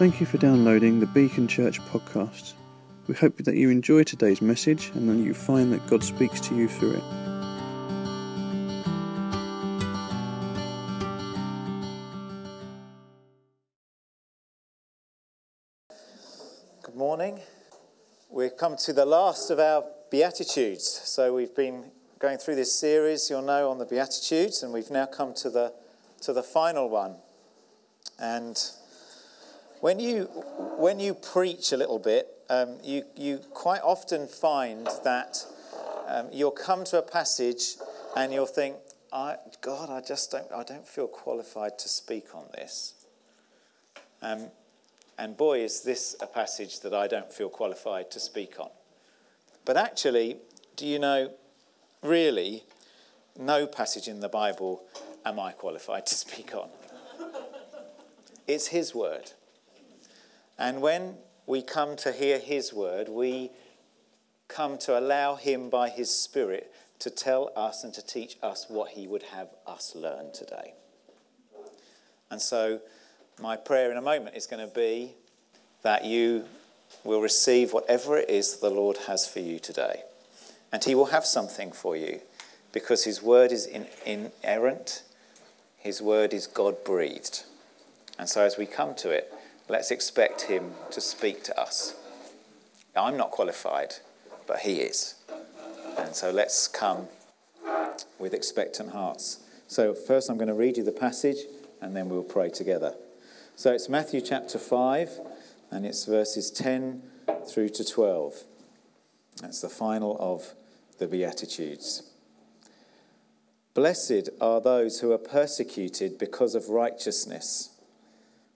Thank you for downloading the Beacon Church podcast. We hope that you enjoy today's message and that you find that God speaks to you through it. Good morning. We've come to the last of our Beatitudes. So we've been going through this series, you'll know, on the Beatitudes, and we've now come to the, to the final one. And when you, when you preach a little bit, um, you, you quite often find that um, you'll come to a passage and you'll think, I, God, I just don't, I don't feel qualified to speak on this. Um, and boy, is this a passage that I don't feel qualified to speak on. But actually, do you know, really, no passage in the Bible am I qualified to speak on. It's His word. And when we come to hear His word, we come to allow Him by His Spirit to tell us and to teach us what He would have us learn today. And so, my prayer in a moment is going to be that you will receive whatever it is that the Lord has for you today. And He will have something for you because His word is in, inerrant, His word is God breathed. And so, as we come to it, let's expect him to speak to us. I'm not qualified, but he is. And so let's come with expectant hearts. So, first, I'm going to read you the passage and then we'll pray together. So, it's Matthew chapter 5 and it's verses 10 through to 12. That's the final of the Beatitudes. Blessed are those who are persecuted because of righteousness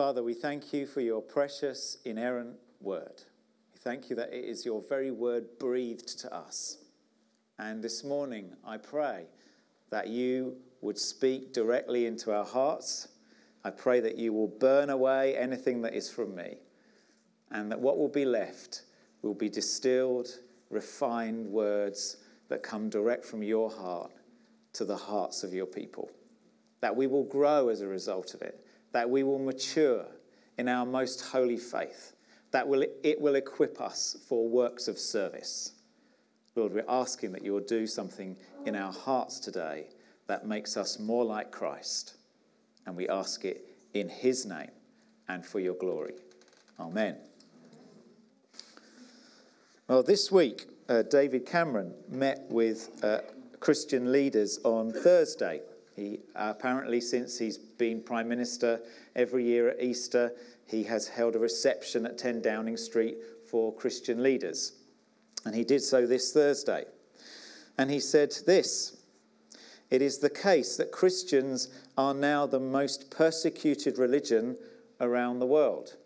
Father, we thank you for your precious, inerrant word. We thank you that it is your very word breathed to us. And this morning, I pray that you would speak directly into our hearts. I pray that you will burn away anything that is from me, and that what will be left will be distilled, refined words that come direct from your heart to the hearts of your people. That we will grow as a result of it that we will mature in our most holy faith, that will, it will equip us for works of service. Lord, we're asking that you will do something in our hearts today that makes us more like Christ. And we ask it in his name and for your glory. Amen. Well, this week, uh, David Cameron met with uh, Christian leaders on Thursday. He apparently, since he's been Prime Minister, every year at Easter, he has held a reception at 10 Downing Street for Christian leaders. And he did so this Thursday. And he said this It is the case that Christians are now the most persecuted religion around the world.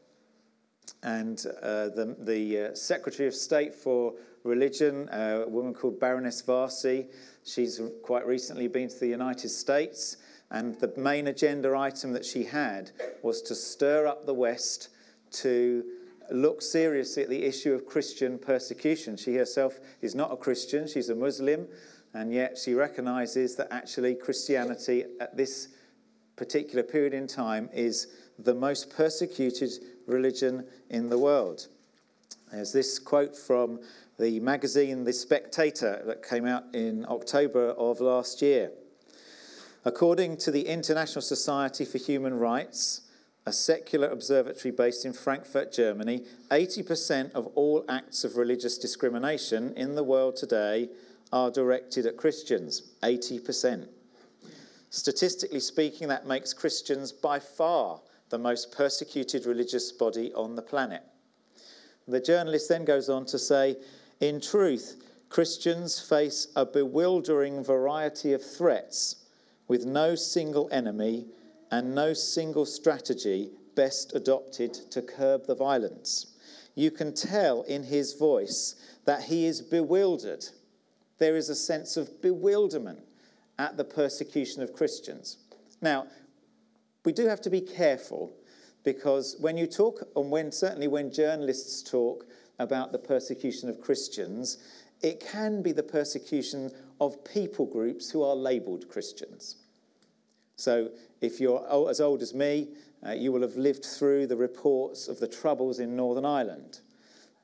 And uh, the, the uh, Secretary of State for Religion, uh, a woman called Baroness Warsi, She's quite recently been to the United States, and the main agenda item that she had was to stir up the West to look seriously at the issue of Christian persecution. She herself is not a Christian, she's a Muslim, and yet she recognizes that actually Christianity at this particular period in time is the most persecuted religion in the world. There's this quote from the magazine The Spectator that came out in October of last year. According to the International Society for Human Rights, a secular observatory based in Frankfurt, Germany, 80% of all acts of religious discrimination in the world today are directed at Christians. 80%. Statistically speaking, that makes Christians by far the most persecuted religious body on the planet. The journalist then goes on to say in truth, Christians face a bewildering variety of threats with no single enemy and no single strategy best adopted to curb the violence. You can tell in his voice that he is bewildered. There is a sense of bewilderment at the persecution of Christians. Now, we do have to be careful because when you talk, and when certainly when journalists talk about the persecution of Christians, it can be the persecution of people groups who are labelled Christians. So, if you're as old as me, uh, you will have lived through the reports of the troubles in Northern Ireland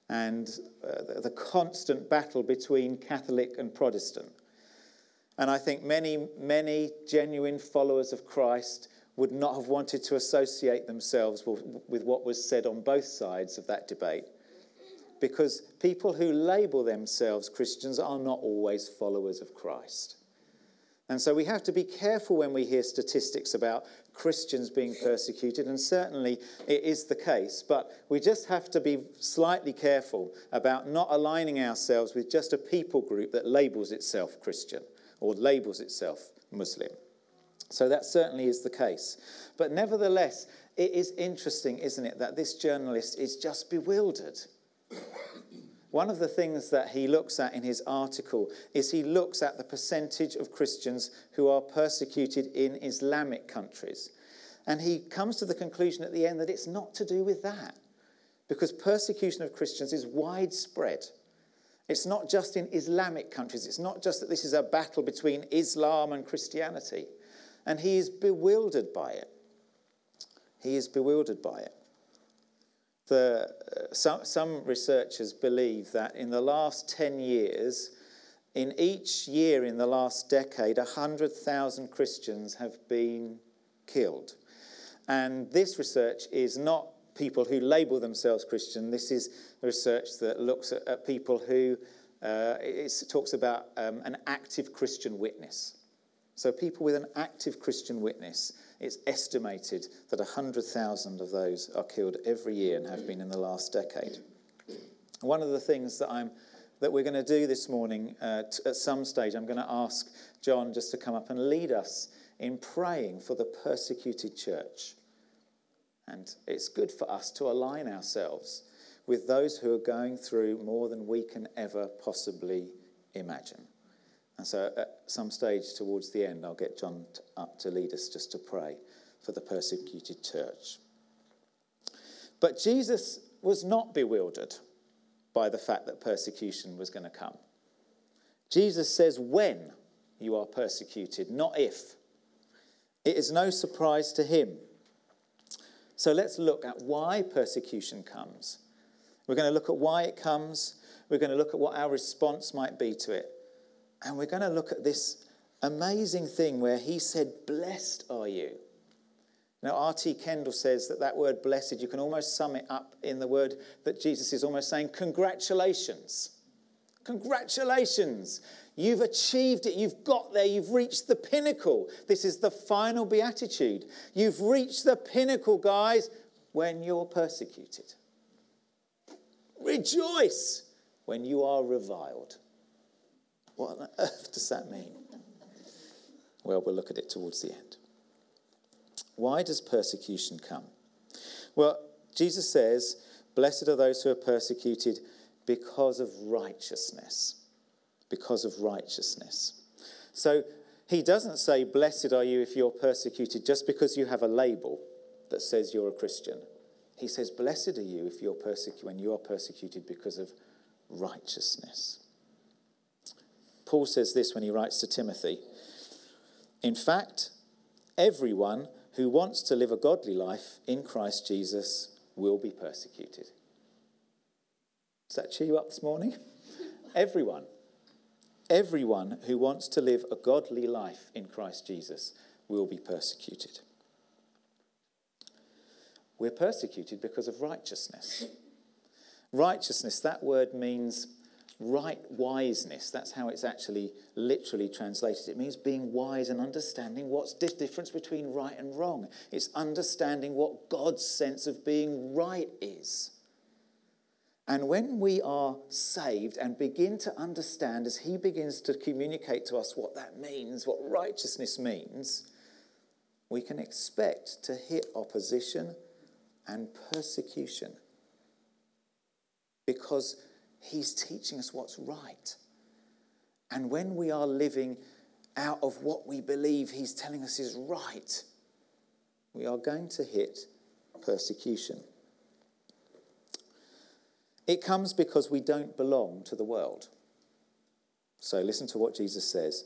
and uh, the constant battle between Catholic and Protestant. And I think many, many genuine followers of Christ would not have wanted to associate themselves with, what was said on both sides of that debate. Because people who label themselves Christians are not always followers of Christ. And so we have to be careful when we hear statistics about Christians being persecuted, and certainly it is the case, but we just have to be slightly careful about not aligning ourselves with just a people group that labels itself Christian or labels itself Muslim. So that certainly is the case. But nevertheless, it is interesting, isn't it, that this journalist is just bewildered. One of the things that he looks at in his article is he looks at the percentage of Christians who are persecuted in Islamic countries. And he comes to the conclusion at the end that it's not to do with that, because persecution of Christians is widespread. It's not just in Islamic countries, it's not just that this is a battle between Islam and Christianity. And he is bewildered by it. He is bewildered by it the, uh, some, some researchers believe that in the last 10 years, in each year in the last decade, 100,000 Christians have been killed. And this research is not people who label themselves Christian. This is research that looks at, at people who, uh, it talks about um, an active Christian witness. So people with an active Christian witness it's estimated that 100,000 of those are killed every year and have been in the last decade. One of the things that I'm that we're going to do this morning uh, t- at some stage, I'm going to ask John just to come up and lead us in praying for the persecuted church. And it's good for us to align ourselves with those who are going through more than we can ever possibly imagine. And so at some stage towards the end, I'll get John up to lead us just to pray for the persecuted church. But Jesus was not bewildered by the fact that persecution was going to come. Jesus says, when you are persecuted, not if. It is no surprise to him. So let's look at why persecution comes. We're going to look at why it comes. We're going to look at what our response might be to it. And we're going to look at this amazing thing where he said, Blessed are you. Now, R.T. Kendall says that that word blessed, you can almost sum it up in the word that Jesus is almost saying, Congratulations. Congratulations. You've achieved it. You've got there. You've reached the pinnacle. This is the final beatitude. You've reached the pinnacle, guys, when you're persecuted. Rejoice when you are reviled. What on earth does that mean? Well, we'll look at it towards the end. Why does persecution come? Well, Jesus says, Blessed are those who are persecuted because of righteousness. Because of righteousness. So he doesn't say, Blessed are you if you're persecuted just because you have a label that says you're a Christian. He says, Blessed are you if you're persecuted when you are persecuted because of righteousness. Paul says this when he writes to Timothy In fact, everyone who wants to live a godly life in Christ Jesus will be persecuted. Does that cheer you up this morning? everyone. Everyone who wants to live a godly life in Christ Jesus will be persecuted. We're persecuted because of righteousness. Righteousness, that word means right wiseness. That's how it's actually literally translated. It means being wise and understanding what's the difference between right and wrong. It's understanding what God's sense of being right is. And when we are saved and begin to understand, as He begins to communicate to us what that means, what righteousness means, we can expect to hit opposition and persecution because he's teaching us what's right. And when we are living out of what we believe he's telling us is right, we are going to hit persecution. It comes because we don't belong to the world. So listen to what Jesus says,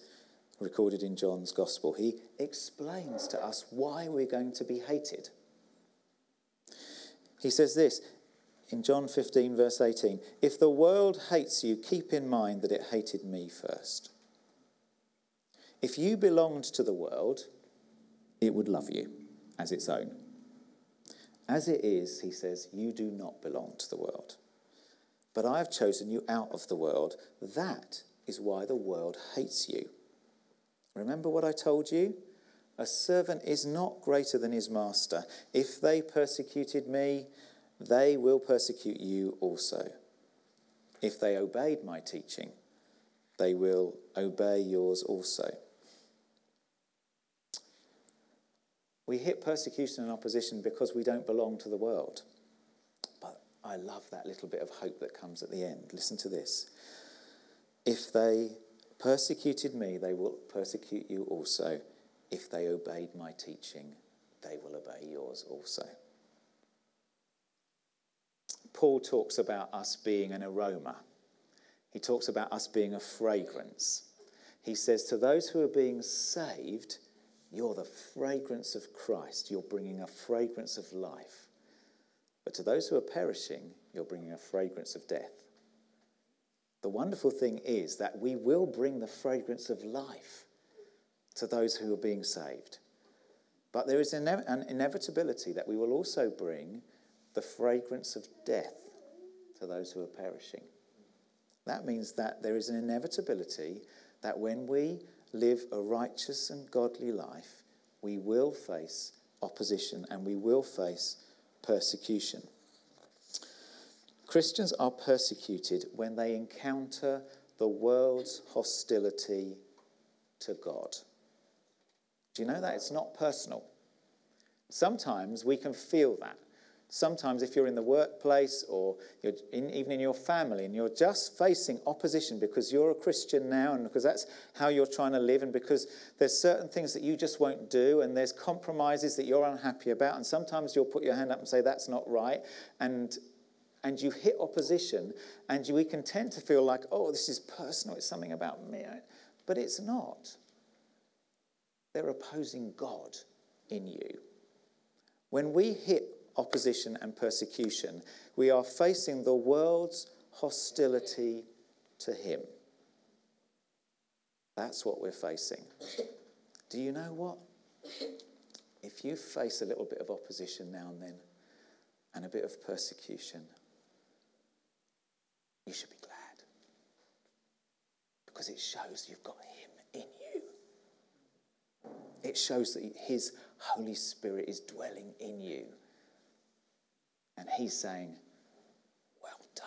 recorded in John's Gospel. He explains to us why we're going to be hated. He says this in John 15, verse 18 If the world hates you, keep in mind that it hated me first. If you belonged to the world, it would love you as its own. As it is, he says, you do not belong to the world. But I have chosen you out of the world. That is why the world hates you. Remember what I told you? A servant is not greater than his master. If they persecuted me, they will persecute you also. If they obeyed my teaching, they will obey yours also. We hit persecution and opposition because we don't belong to the world. But I love that little bit of hope that comes at the end. Listen to this. If they persecuted me, they will persecute you also. If they obeyed my teaching, they will obey yours also. Paul talks about us being an aroma. He talks about us being a fragrance. He says, To those who are being saved, you're the fragrance of Christ. You're bringing a fragrance of life. But to those who are perishing, you're bringing a fragrance of death. The wonderful thing is that we will bring the fragrance of life to those who are being saved. But there is an inevitability that we will also bring the fragrance of death to those who are perishing. That means that there is an inevitability that when we live a righteous and godly life, we will face opposition and we will face persecution. Christians are persecuted when they encounter the world's hostility to God. Do you know that? It's not personal. Sometimes we can feel that. Sometimes, if you're in the workplace or in, even in your family and you're just facing opposition because you're a Christian now and because that's how you're trying to live, and because there's certain things that you just won't do, and there's compromises that you're unhappy about, and sometimes you'll put your hand up and say, That's not right. And and you hit opposition, and you, we can tend to feel like, oh, this is personal, it's something about me. But it's not. They're opposing God in you. When we hit opposition and persecution. We are facing the world's hostility to Him. That's what we're facing. Do you know what? If you face a little bit of opposition now and then and a bit of persecution, you should be glad. Because it shows you've got Him in you. It shows that His Holy Spirit is dwelling in you. And he's saying, Well done.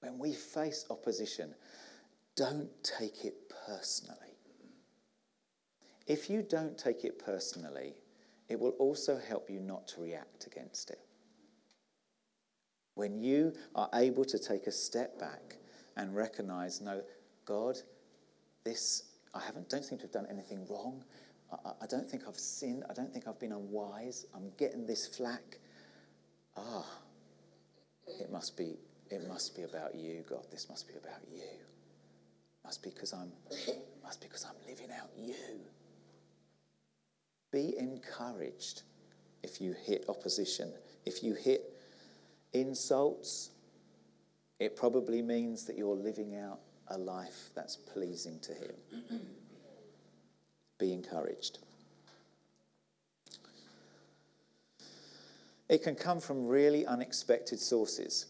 When we face opposition, don't take it personally. If you don't take it personally, it will also help you not to react against it. When you are able to take a step back and recognize, no, God, this, I haven't, don't seem to have done anything wrong. I, I don't think I've sinned. I don't think I've been unwise. I'm getting this flack. Ah, it must be, it must be about you, God. This must be about you. Must be because I'm, must be because I'm living out you. Be encouraged if you hit opposition. If you hit insults, it probably means that you're living out a life that's pleasing to Him. Be encouraged. It can come from really unexpected sources.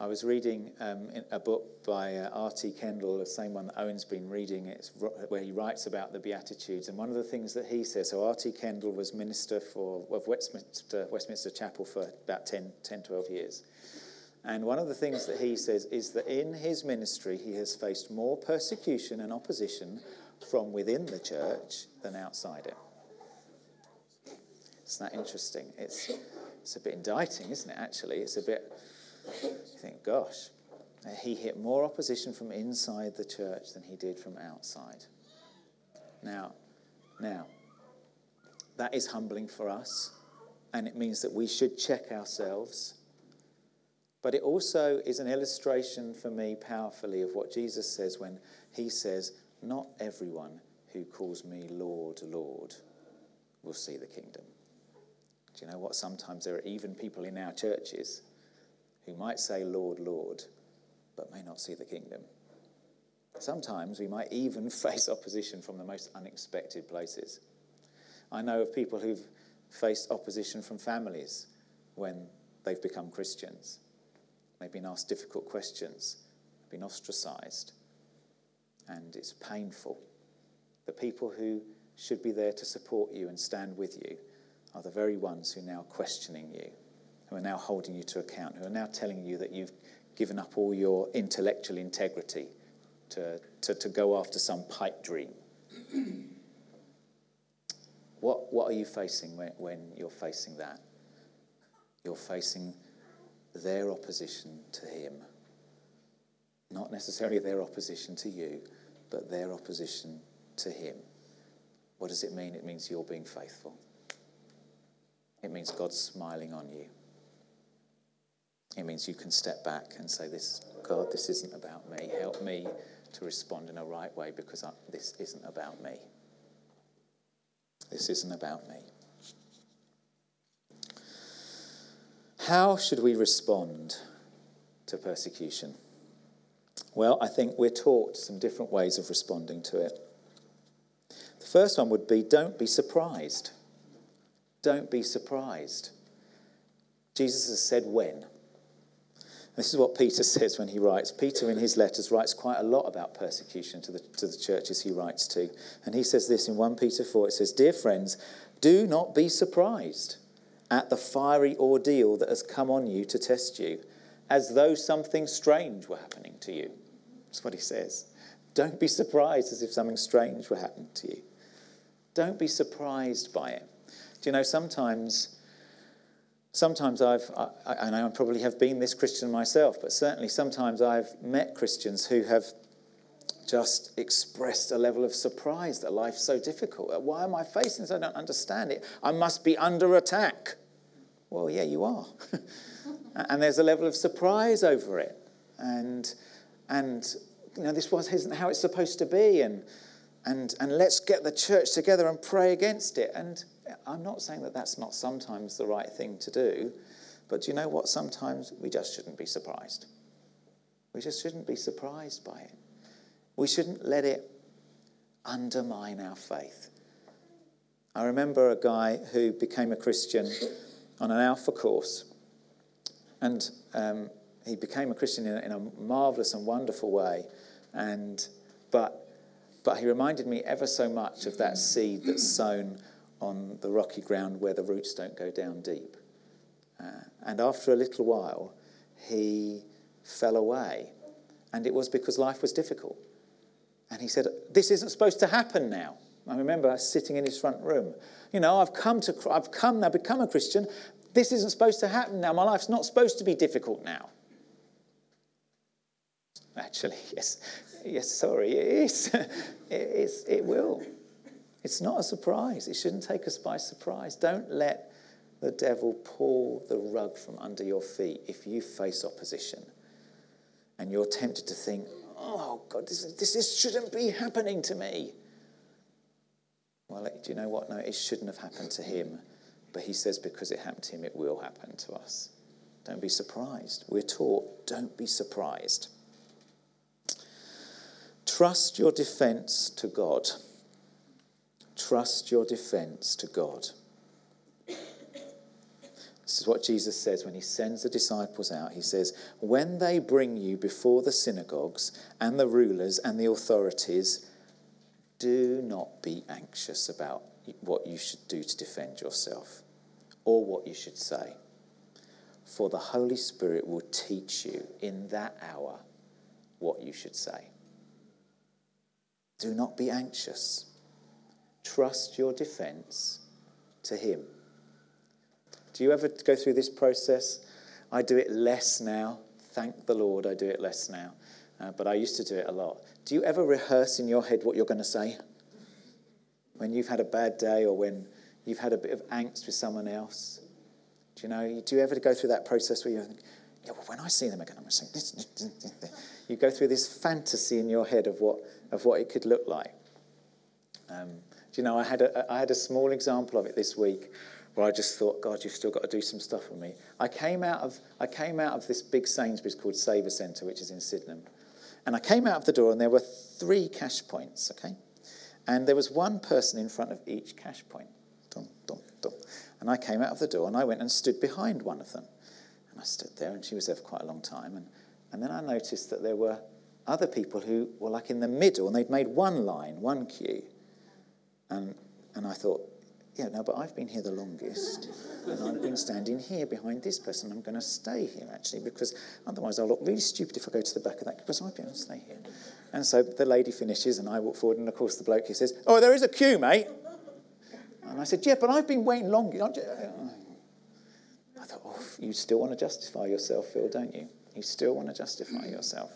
I was reading um, a book by uh, R.T. Kendall, the same one that Owen's been reading, it's where he writes about the Beatitudes. And one of the things that he says, so R.T. Kendall was minister for, of Westminster, Westminster Chapel for about 10, 10, 12 years. And one of the things that he says is that in his ministry, he has faced more persecution and opposition from within the church than outside it. Isn't that interesting? It's, it's a bit indicting, isn't it, actually? It's a bit, you think, gosh, he hit more opposition from inside the church than he did from outside. Now, now, that is humbling for us, and it means that we should check ourselves. But it also is an illustration for me powerfully of what Jesus says when he says, Not everyone who calls me Lord, Lord will see the kingdom. Do you know what? Sometimes there are even people in our churches who might say, Lord, Lord, but may not see the kingdom. Sometimes we might even face opposition from the most unexpected places. I know of people who've faced opposition from families when they've become Christians. They've been asked difficult questions, been ostracized, and it's painful. The people who should be there to support you and stand with you are the very ones who are now questioning you, who are now holding you to account, who are now telling you that you've given up all your intellectual integrity to, to, to go after some pipe dream. what, what are you facing when, when you're facing that? You're facing their opposition to Him. Not necessarily their opposition to you, but their opposition to Him. What does it mean? It means you're being faithful. It means God's smiling on you. It means you can step back and say, "This God, this isn't about me. Help me to respond in a right way because I, this isn't about me. This isn't about me." How should we respond to persecution? Well, I think we're taught some different ways of responding to it. The first one would be don't be surprised. Don't be surprised. Jesus has said when. This is what Peter says when he writes. Peter, in his letters, writes quite a lot about persecution to the, to the churches he writes to. And he says this in 1 Peter 4 it says, Dear friends, do not be surprised at the fiery ordeal that has come on you to test you, as though something strange were happening to you. That's what he says. Don't be surprised as if something strange were happening to you. Don't be surprised by it. Do you know, sometimes sometimes I've, I, and I probably have been this Christian myself, but certainly sometimes I've met Christians who have just expressed a level of surprise that life's so difficult. Why am I facing this? I don't understand it. I must be under attack. Well, yeah, you are. and there's a level of surprise over it. And, and you know, this was, isn't how it's supposed to be. And, and, and let's get the church together and pray against it. And I'm not saying that that's not sometimes the right thing to do, but do you know what? Sometimes we just shouldn't be surprised. We just shouldn't be surprised by it. We shouldn't let it undermine our faith. I remember a guy who became a Christian on an Alpha course, and um, he became a Christian in a, in a marvelous and wonderful way. And but but he reminded me ever so much of that seed that's sown on the rocky ground where the roots don't go down deep. Uh, and after a little while, he fell away. And it was because life was difficult. And he said, This isn't supposed to happen now. I remember sitting in his front room. You know, I've come to, I've come now, become a Christian. This isn't supposed to happen now. My life's not supposed to be difficult now. Actually, yes, yes, sorry, it is. it, is, it will. It's not a surprise. It shouldn't take us by surprise. Don't let the devil pull the rug from under your feet if you face opposition and you're tempted to think, oh, God, this, this is, shouldn't be happening to me. Well, do you know what? No, it shouldn't have happened to him. But he says because it happened to him, it will happen to us. Don't be surprised. We're taught, don't be surprised. Trust your defense to God. Trust your defense to God. This is what Jesus says when he sends the disciples out. He says, When they bring you before the synagogues and the rulers and the authorities, do not be anxious about what you should do to defend yourself or what you should say. For the Holy Spirit will teach you in that hour what you should say. Do not be anxious. Trust your defense to Him. Do you ever go through this process? I do it less now. Thank the Lord, I do it less now. Uh, but I used to do it a lot. Do you ever rehearse in your head what you're going to say? When you've had a bad day or when you've had a bit of angst with someone else? Do you know, do you ever go through that process where you think, yeah, well, when I see them again, I'm going to say this. You go through this fantasy in your head of what, of what it could look like. Um, do you know, I had, a, I had a small example of it this week where I just thought, God, you've still got to do some stuff for me. I came out of, I came out of this big Sainsbury's called Savacentre, which is in Sydenham. And I came out of the door and there were three cash points, okay? And there was one person in front of each cash point. And I came out of the door and I went and stood behind one of them. And I stood there and she was there for quite a long time. And, and then I noticed that there were other people who were like in the middle and they'd made one line, one queue. And, and I thought, yeah, no, but I've been here the longest, and I've been standing here behind this person. I'm going to stay here actually, because otherwise I'll look really stupid if I go to the back of that, because I've been to stay here. And so the lady finishes, and I walk forward, and of course the bloke he says, "Oh, there is a queue, mate." And I said, "Yeah, but I've been waiting long." I thought, "Oh, you still want to justify yourself, Phil, don't you? You still want to justify yourself."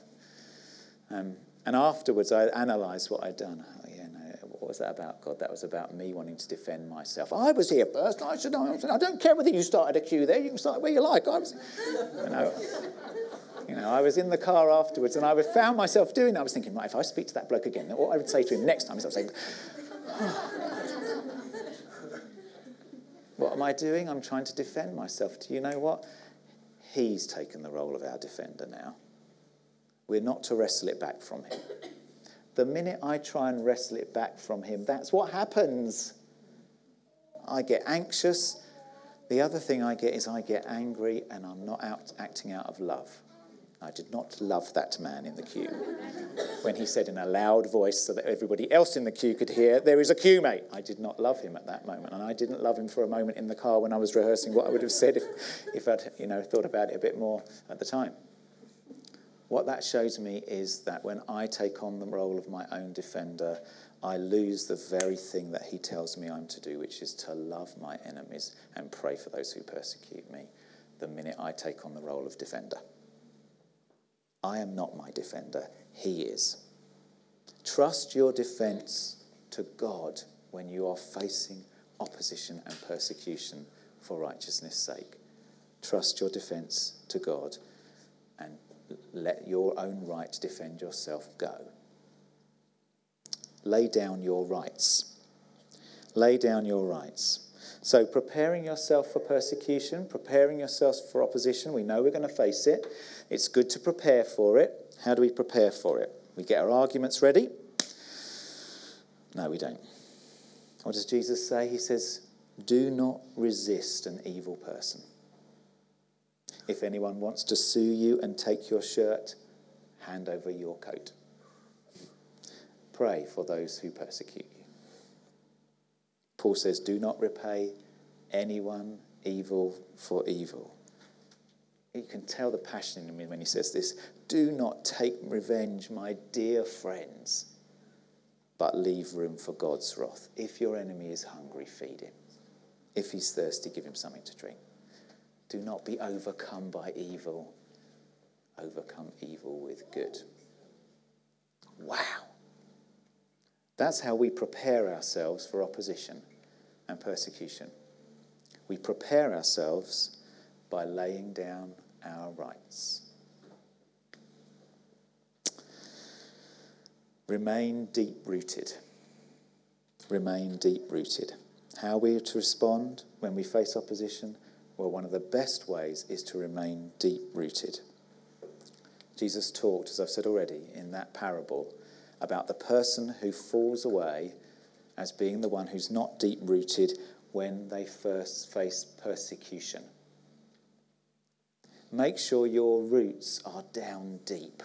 Um, and afterwards, I analysed what I'd done. Oh, yeah, no, What was that about, God? That was about me wanting to defend myself. I was here first. I should. I don't care whether you started a queue there. You can start where you like. I was, you know. You know, I was in the car afterwards, and I found myself doing that. I was thinking, right, if I speak to that bloke again, what I would say to him next time is I would say. "What am I doing? I'm trying to defend myself." Do you know what? He's taken the role of our defender now. We're not to wrestle it back from him. The minute I try and wrestle it back from him, that's what happens. I get anxious. The other thing I get is I get angry and I'm not out, acting out of love. I did not love that man in the queue when he said in a loud voice so that everybody else in the queue could hear, There is a queue, mate. I did not love him at that moment. And I didn't love him for a moment in the car when I was rehearsing what I would have said if, if I'd you know, thought about it a bit more at the time. What that shows me is that when I take on the role of my own defender, I lose the very thing that he tells me I'm to do, which is to love my enemies and pray for those who persecute me, the minute I take on the role of defender. I am not my defender, he is. Trust your defense to God when you are facing opposition and persecution for righteousness' sake. Trust your defense to God and let your own right to defend yourself go. Lay down your rights. Lay down your rights. So, preparing yourself for persecution, preparing yourself for opposition, we know we're going to face it. It's good to prepare for it. How do we prepare for it? We get our arguments ready? No, we don't. What does Jesus say? He says, Do not resist an evil person. If anyone wants to sue you and take your shirt, hand over your coat. Pray for those who persecute you. Paul says, Do not repay anyone evil for evil. You can tell the passion in him when he says this. Do not take revenge, my dear friends, but leave room for God's wrath. If your enemy is hungry, feed him. If he's thirsty, give him something to drink. Do not be overcome by evil. Overcome evil with good. Wow. That's how we prepare ourselves for opposition and persecution. We prepare ourselves by laying down our rights. Remain deep rooted. Remain deep rooted. How we are to respond when we face opposition? Well, one of the best ways is to remain deep rooted. Jesus talked, as I've said already, in that parable about the person who falls away as being the one who's not deep rooted when they first face persecution. Make sure your roots are down deep.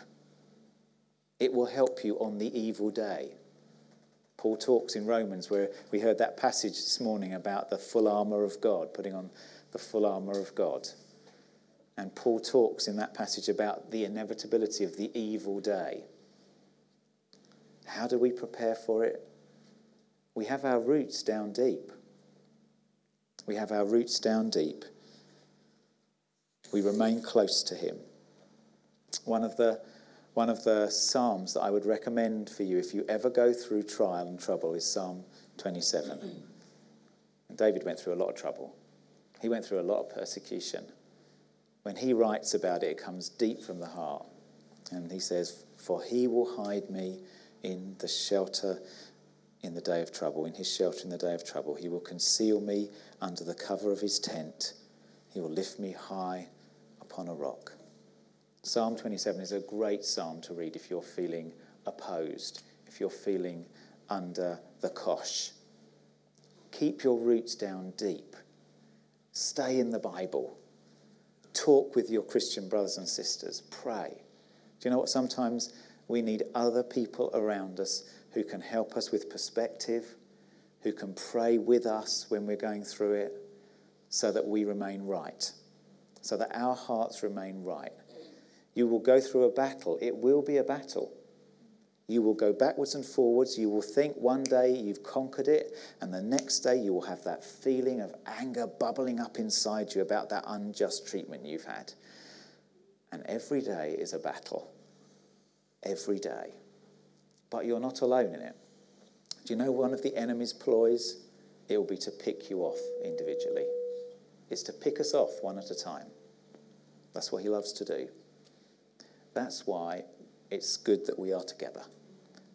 It will help you on the evil day. Paul talks in Romans, where we heard that passage this morning about the full armour of God, putting on the full armour of God. And Paul talks in that passage about the inevitability of the evil day. How do we prepare for it? We have our roots down deep. We have our roots down deep. We remain close to Him. One of the one of the psalms that I would recommend for you if you ever go through trial and trouble is Psalm 27. And David went through a lot of trouble. He went through a lot of persecution. When he writes about it, it comes deep from the heart. And he says, For he will hide me in the shelter in the day of trouble, in his shelter in the day of trouble. He will conceal me under the cover of his tent. He will lift me high upon a rock. Psalm 27 is a great psalm to read if you're feeling opposed, if you're feeling under the cosh. Keep your roots down deep. Stay in the Bible. Talk with your Christian brothers and sisters. Pray. Do you know what? Sometimes we need other people around us who can help us with perspective, who can pray with us when we're going through it, so that we remain right, so that our hearts remain right. You will go through a battle, it will be a battle. You will go backwards and forwards. You will think one day you've conquered it, and the next day you will have that feeling of anger bubbling up inside you about that unjust treatment you've had. And every day is a battle. Every day. But you're not alone in it. Do you know one of the enemy's ploys? It will be to pick you off individually. It's to pick us off one at a time. That's what he loves to do. That's why it's good that we are together.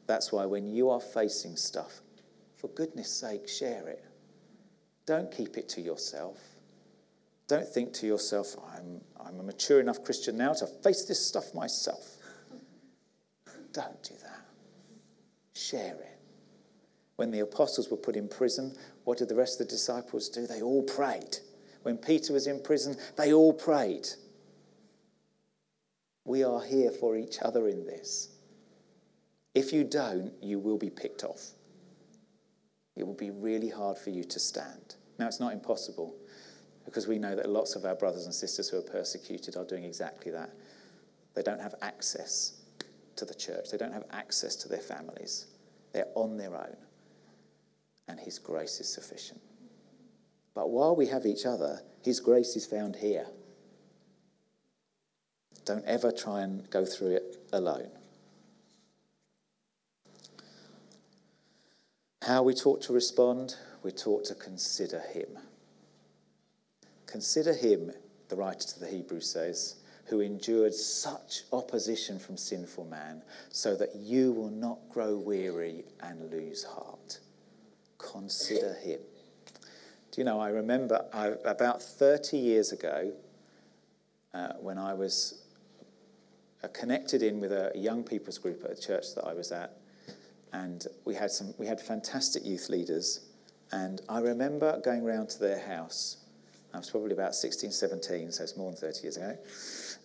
That's why when you are facing stuff, for goodness sake, share it. Don't keep it to yourself. Don't think to yourself, I'm, I'm a mature enough Christian now to face this stuff myself. Don't do that. Share it. When the apostles were put in prison, what did the rest of the disciples do? They all prayed. When Peter was in prison, they all prayed. We are here for each other in this. If you don't, you will be picked off. It will be really hard for you to stand. Now, it's not impossible because we know that lots of our brothers and sisters who are persecuted are doing exactly that. They don't have access to the church, they don't have access to their families. They're on their own. And His grace is sufficient. But while we have each other, His grace is found here. Don't ever try and go through it alone. How we taught to respond? We're taught to consider Him. Consider Him, the writer to the Hebrews says, who endured such opposition from sinful man, so that you will not grow weary and lose heart. Consider Him. Do you know, I remember I, about 30 years ago, uh, when I was uh, connected in with a young people's group at a church that I was at, and we had some we had fantastic youth leaders. And I remember going round to their house. I was probably about 16, 17, so it's more than 30 years ago.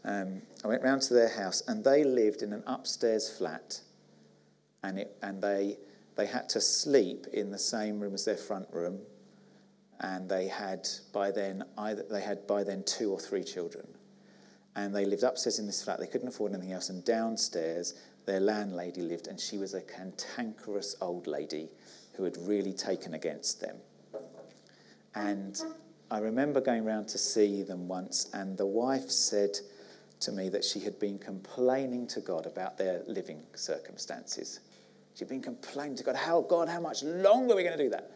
Um, I went round to their house, and they lived in an upstairs flat, and it, and they they had to sleep in the same room as their front room, and they had by then either they had by then two or three children and they lived upstairs in this flat. They couldn't afford anything else. And downstairs, their landlady lived, and she was a cantankerous old lady who had really taken against them. And I remember going round to see them once, and the wife said to me that she had been complaining to God about their living circumstances. She'd been complaining to God, How, God, how much longer are we going to do that?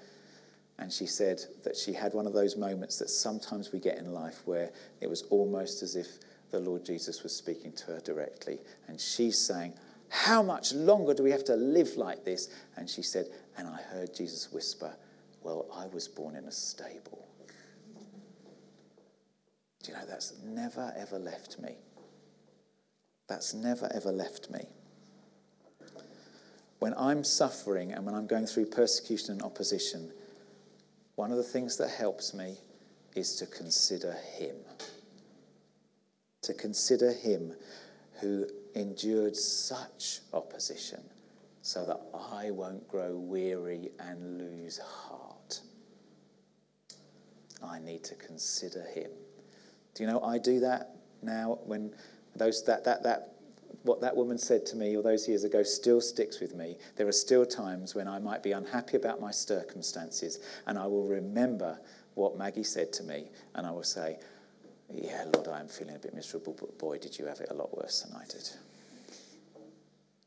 And she said that she had one of those moments that sometimes we get in life where it was almost as if the Lord Jesus was speaking to her directly. And she's saying, How much longer do we have to live like this? And she said, And I heard Jesus whisper, Well, I was born in a stable. Do you know that's never ever left me? That's never ever left me. When I'm suffering and when I'm going through persecution and opposition, one of the things that helps me is to consider Him to consider him who endured such opposition so that I won't grow weary and lose heart. I need to consider him. Do you know I do that now when those that that that what that woman said to me all those years ago still sticks with me. There are still times when I might be unhappy about my circumstances and I will remember what Maggie said to me and I will say, Yeah, Lord, I am feeling a bit miserable, but boy, did you have it a lot worse than I did.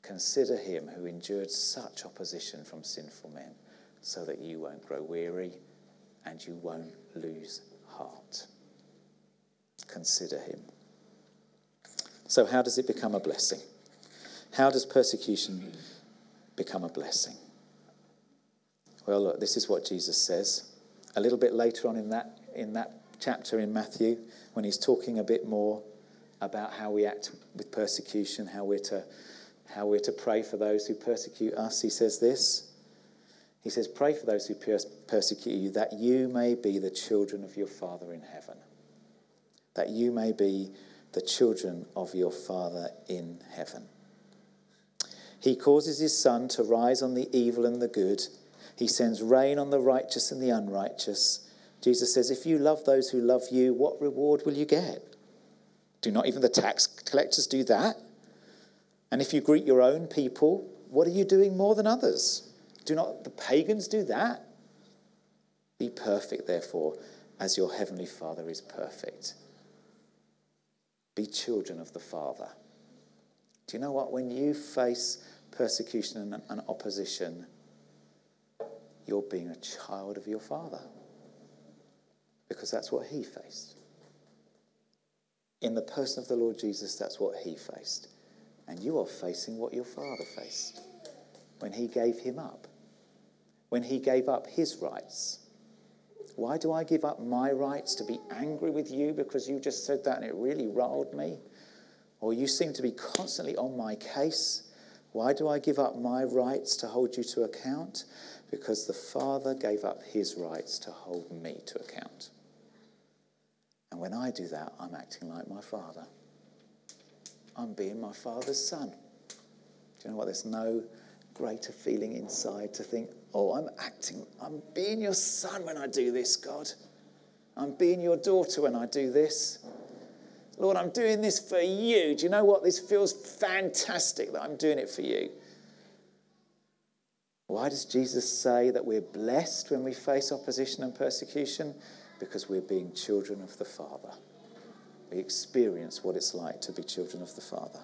Consider him who endured such opposition from sinful men, so that you won't grow weary and you won't lose heart. Consider him. So, how does it become a blessing? How does persecution become a blessing? Well, look, this is what Jesus says. A little bit later on in that, in that chapter in Matthew, when he's talking a bit more about how we act with persecution, how we're to, how we're to pray for those who persecute us, he says this. He says, Pray for those who persecute you, that you may be the children of your Father in heaven. That you may be the children of your Father in heaven. He causes his sun to rise on the evil and the good. He sends rain on the righteous and the unrighteous. Jesus says, If you love those who love you, what reward will you get? Do not even the tax collectors do that? And if you greet your own people, what are you doing more than others? Do not the pagans do that? Be perfect, therefore, as your heavenly Father is perfect. Be children of the Father. Do you know what? When you face persecution and, and opposition, you're being a child of your Father because that's what he faced. In the person of the Lord Jesus, that's what he faced. And you are facing what your father faced when he gave him up, when he gave up his rights. Why do I give up my rights to be angry with you because you just said that and it really riled me? Or you seem to be constantly on my case? Why do I give up my rights to hold you to account? Because the Father gave up his rights to hold me to account. And when I do that, I'm acting like my father. I'm being my father's son. Do you know what? There's no greater feeling inside to think, oh, I'm acting, I'm being your son when I do this, God. I'm being your daughter when I do this. Lord, I'm doing this for you. Do you know what? This feels fantastic that I'm doing it for you. Why does Jesus say that we're blessed when we face opposition and persecution? because we're being children of the Father. We experience what it's like to be children of the Father.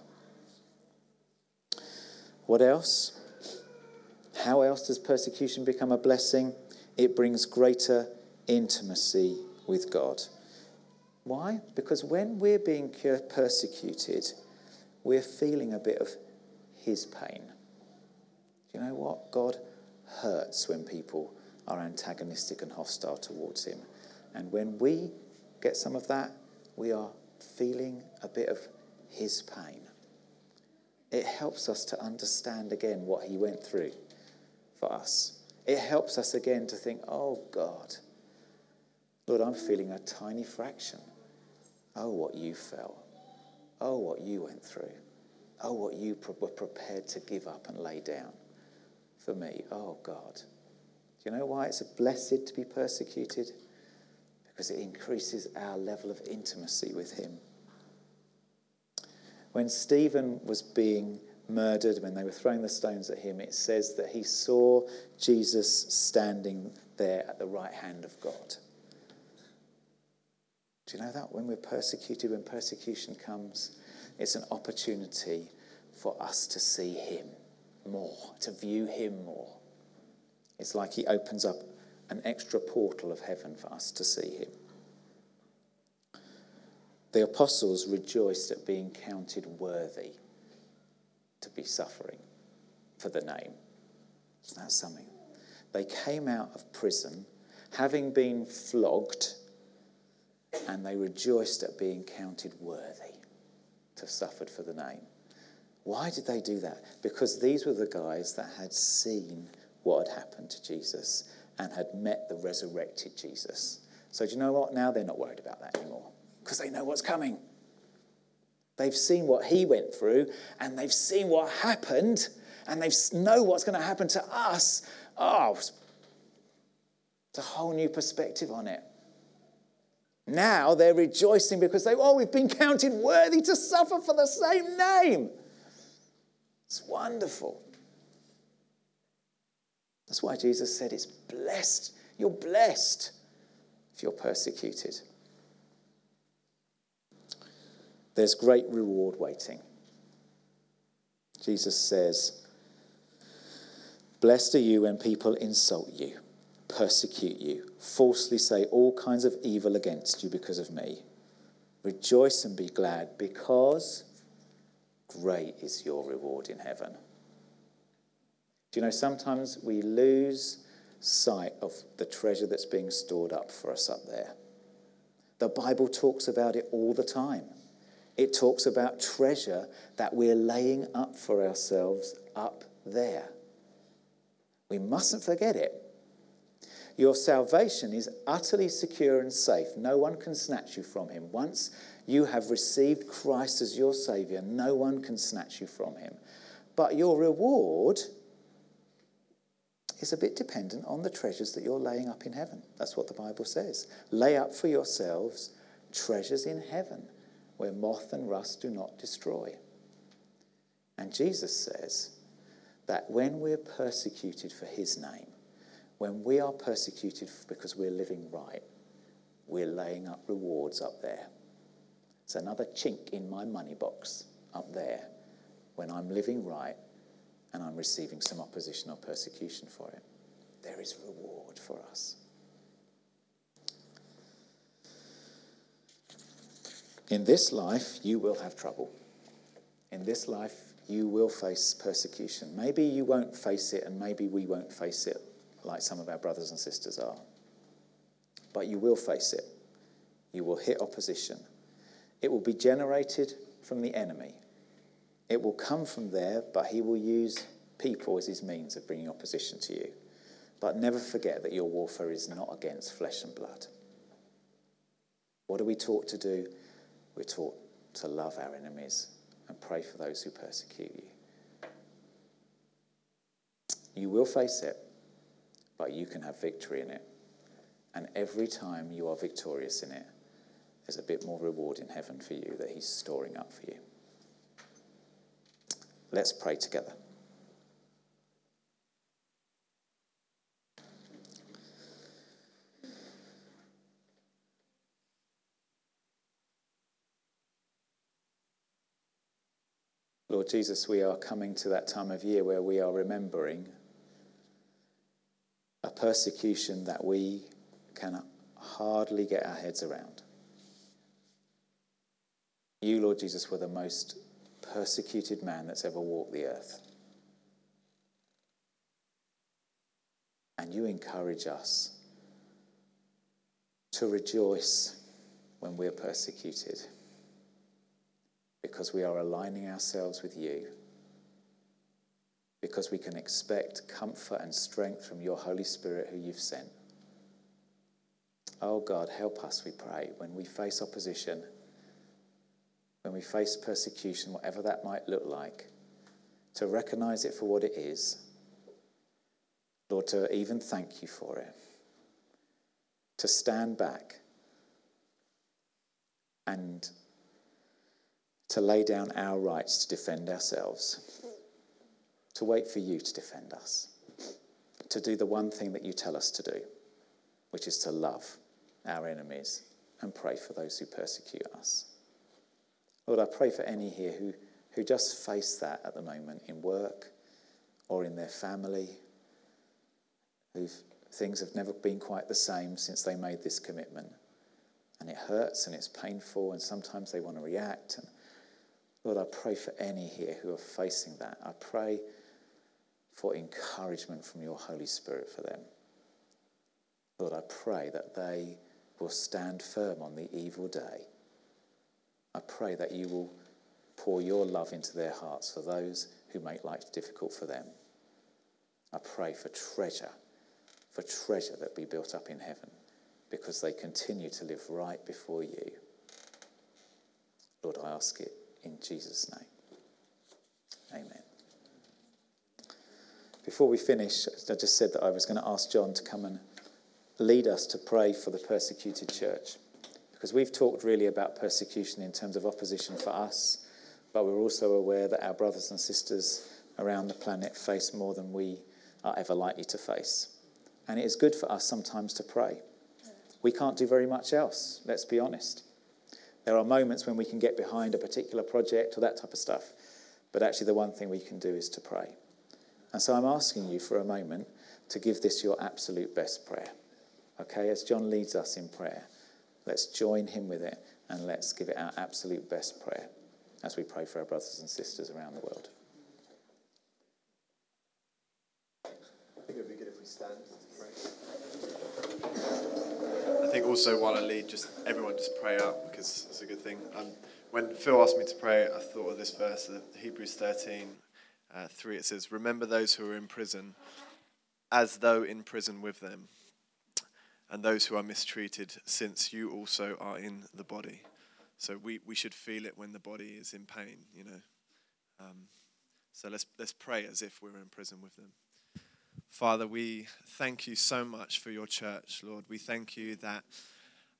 What else? How else does persecution become a blessing? It brings greater intimacy with God. Why? Because when we're being persecuted, we're feeling a bit of His pain. Do you know what? God hurts when people are antagonistic and hostile towards Him. And when we get some of that, we are feeling a bit of his pain. It helps us to understand again what he went through for us. It helps us again to think, oh God, Lord, I'm feeling a tiny fraction. Oh, what you felt. Oh, what you went through. Oh, what you were prepared to give up and lay down for me. Oh, God. Do you know why it's a blessed to be persecuted? because it increases our level of intimacy with Him. When Stephen was being murdered, when they were throwing the stones at him, it says that he saw Jesus standing there at the right hand of God. Do you know that? When we're persecuted, when persecution comes, it's an opportunity for us to see Him more, to view Him more. It's like He opens up an extra portal of heaven for us to see him. The apostles rejoiced at being counted worthy to be suffering for the name. Isn't that something? They came out of prison having been flogged and they rejoiced at being counted worthy to have suffered for the name. Why did they do that? Because these were the guys that had seen what had happened to Jesus and had met the resurrected Jesus. So, do you know what? Now they're not worried about that anymore because they know what's coming. They've seen what he went through and they've seen what happened and they know what's going to happen to us. Oh, it's a whole new perspective on it. Now they're rejoicing because they, oh, we've been counted worthy to suffer for the same name. It's wonderful. That's why Jesus said it's blessed. You're blessed if you're persecuted. There's great reward waiting. Jesus says, Blessed are you when people insult you, persecute you, falsely say all kinds of evil against you because of me. Rejoice and be glad, because great is your reward in heaven. Do you know, sometimes we lose sight of the treasure that's being stored up for us up there. The Bible talks about it all the time. It talks about treasure that we're laying up for ourselves up there. We mustn't forget it. Your salvation is utterly secure and safe. No one can snatch you from him. Once you have received Christ as your Savior, no one can snatch you from him. But your reward is a bit dependent on the treasures that you're laying up in heaven. That's what the Bible says. Lay up for yourselves treasures in heaven where moth and rust do not destroy. And Jesus says that when we're persecuted for his name, when we are persecuted because we're living right, we're laying up rewards up there. It's another chink in my money box up there when I'm living right and I'm receiving some opposition or persecution for it. There is reward for us. In this life, you will have trouble. In this life, you will face persecution. Maybe you won't face it, and maybe we won't face it like some of our brothers and sisters are. But you will face it. You will hit opposition. It will be generated from the enemy. It will come from there, but he will use people as his means of bringing opposition to you. But never forget that your warfare is not against flesh and blood. What are we taught to do? We're taught to love our enemies and pray for those who persecute you. You will face it, but you can have victory in it. And every time you are victorious in it, there's a bit more reward in heaven for you that He's storing up for you. Let's pray together. Lord Jesus, we are coming to that time of year where we are remembering a persecution that we can hardly get our heads around. You, Lord Jesus, were the most persecuted man that's ever walked the earth. And you encourage us to rejoice when we're persecuted because we are aligning ourselves with you, because we can expect comfort and strength from your Holy Spirit who you've sent. Oh God, help us, we pray, when we face opposition, when we face persecution, whatever that might look like, to recognize it for what it is. Lord, to even thank you for it. To stand back and to lay down our rights to defend ourselves, to wait for you to defend us, to do the one thing that you tell us to do, which is to love our enemies and pray for those who persecute us. Lord, I pray for any here who, who just face that at the moment in work or in their family, who things have never been quite the same since they made this commitment. And it hurts and it's painful, and sometimes they want to react. And Lord, I pray for any here who are facing that. I pray for encouragement from your Holy Spirit for them. Lord, I pray that they will stand firm on the evil day. I pray that you will pour your love into their hearts for those who make life difficult for them. I pray for treasure, for treasure that be built up in heaven because they continue to live right before you. Lord, I ask it in Jesus' name. Amen. Before we finish, I just said that I was going to ask John to come and lead us to pray for the persecuted church. Because we've talked really about persecution in terms of opposition for us, but we're also aware that our brothers and sisters around the planet face more than we are ever likely to face. And it is good for us sometimes to pray. We can't do very much else, let's be honest. There are moments when we can get behind a particular project or that type of stuff. But actually, the one thing we can do is to pray. And so I'm asking you for a moment to give this your absolute best prayer. Okay, as John leads us in prayer, let's join him with it and let's give it our absolute best prayer as we pray for our brothers and sisters around the world. I think it would be good if we stand to pray. I think also while I lead, just everyone just pray out because it's a good thing. Um, when Phil asked me to pray, I thought of this verse, Hebrews 13, uh, 3. It says, Remember those who are in prison as though in prison with them, and those who are mistreated, since you also are in the body. So we, we should feel it when the body is in pain, you know. Um, so let's, let's pray as if we're in prison with them. Father, we thank you so much for your church, Lord. We thank you that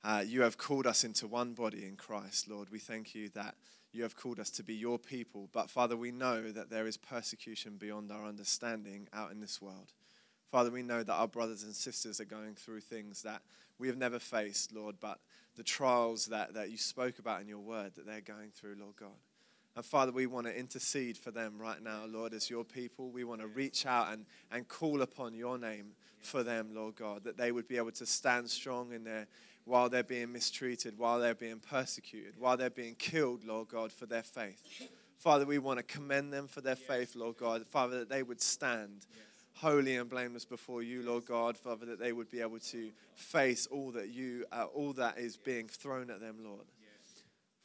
uh, you have called us into one body in Christ, Lord. We thank you that you have called us to be your people. But Father, we know that there is persecution beyond our understanding out in this world. Father, we know that our brothers and sisters are going through things that we have never faced, Lord, but the trials that, that you spoke about in your word that they're going through, Lord God. And Father, we want to intercede for them right now, Lord, as your people. We want to reach out and, and call upon your name for them, Lord God, that they would be able to stand strong in their while they're being mistreated, while they're being persecuted, while they're being killed, Lord God, for their faith. Father, we want to commend them for their faith, Lord God. Father, that they would stand holy and blameless before you, Lord God, Father, that they would be able to face all that you, uh, all that is being thrown at them, Lord.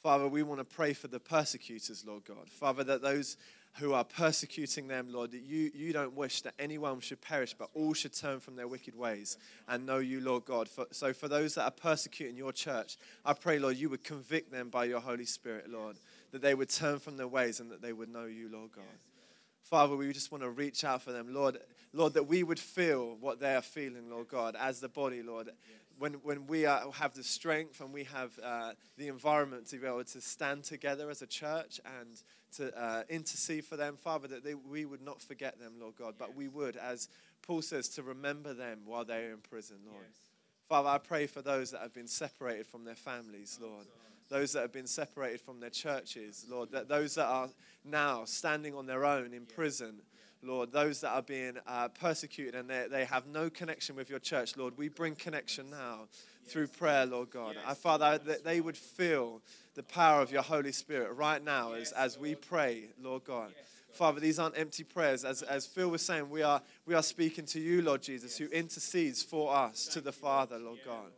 Father, we want to pray for the persecutors, Lord God. Father, that those who are persecuting them, Lord, that you, you don't wish that anyone should perish, but all should turn from their wicked ways and know you, Lord God. For, so for those that are persecuting your church, I pray, Lord, you would convict them by your Holy Spirit, Lord, that they would turn from their ways and that they would know you, Lord God. Father, we just want to reach out for them, Lord. Lord, that we would feel what they are feeling, Lord God, as the body, Lord. When, when we are, have the strength and we have uh, the environment to be able to stand together as a church and to uh, intercede for them, Father, that they, we would not forget them, Lord God, but we would, as Paul says, to remember them while they are in prison, Lord. Yes. Father, I pray for those that have been separated from their families, Lord those that have been separated from their churches, Lord, that those that are now standing on their own in prison, Lord, those that are being uh, persecuted and they, they have no connection with your church, Lord, we bring connection now through prayer, Lord God. Yes. Father, that they would feel the power of your Holy Spirit right now as, as we pray, Lord God. Father, these aren't empty prayers. As, as Phil was saying, we are, we are speaking to you, Lord Jesus, who intercedes for us to the Father, Lord God.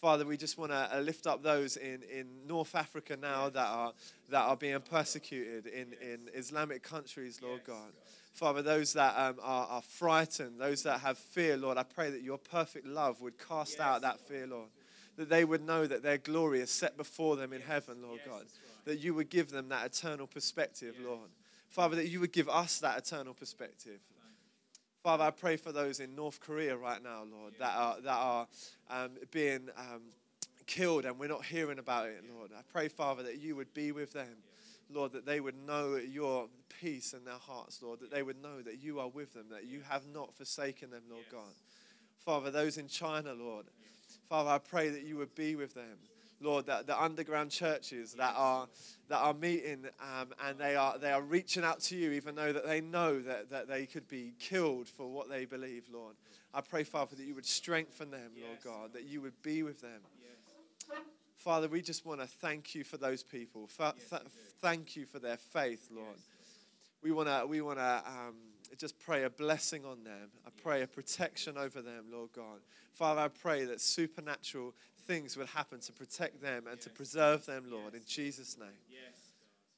Father, we just want to uh, lift up those in, in North Africa now that are, that are being persecuted in, in Islamic countries, Lord God. Father, those that um, are, are, frightened, those that have fear, Lord, I pray that your perfect love would cast out that fear, Lord. That they would know that their glory is set before them in heaven, Lord God. That you would give them that eternal perspective, Lord. Father, that you would give us that eternal perspective. Father, I pray for those in North Korea right now, Lord, that are, that are um, being um, killed and we're not hearing about it, Lord. I pray, Father, that you would be with them. Lord, that they would know your peace in their hearts, Lord, that they would know that you are with them, that you have not forsaken them, Lord God. Father, those in China, Lord, Father, I pray that you would be with them. Lord, that the underground churches that are that are meeting um, and they are they are reaching out to you, even though that they know that, that they could be killed for what they believe, Lord. I pray, Father, that you would strengthen them, Lord God, that you would be with them. Father, we just want to thank you for those people. thank you for their faith, Lord. We want to we want to um, just pray a blessing on them. I pray a protection over them, Lord God. Father, I pray that supernatural things would happen to protect them and to preserve them, Lord, in Jesus' name.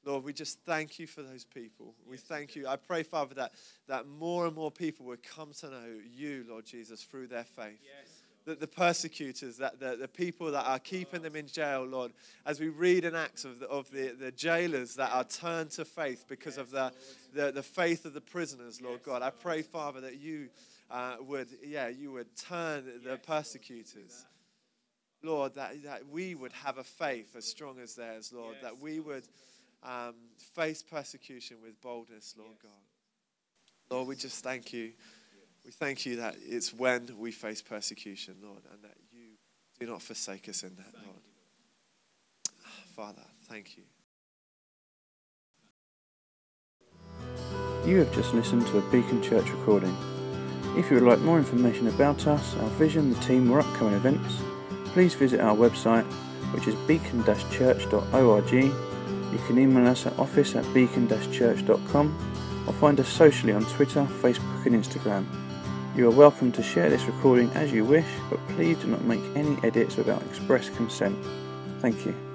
Lord, we just thank you for those people. We thank you. I pray, Father, that, that more and more people would come to know you, Lord Jesus, through their faith. That the persecutors, that the, the people that are keeping them in jail, Lord, as we read in Acts of the, of the, the jailers that are turned to faith because of the, the, the faith of the prisoners, Lord God, I pray, Father, that you uh, would, yeah, you would turn the persecutors. Lord, that, that we would have a faith as strong as theirs, Lord, that we would um, face persecution with boldness, Lord God. Lord, we just thank you. We thank you that it's when we face persecution, Lord, and that you do not forsake us in that, Lord. Ah, Father, thank you. You have just listened to a Beacon Church recording. If you would like more information about us, our vision, the team, or upcoming events, please visit our website, which is beacon-church.org. You can email us at office at beacon-church.com or find us socially on Twitter, Facebook, and Instagram. You are welcome to share this recording as you wish, but please do not make any edits without express consent. Thank you.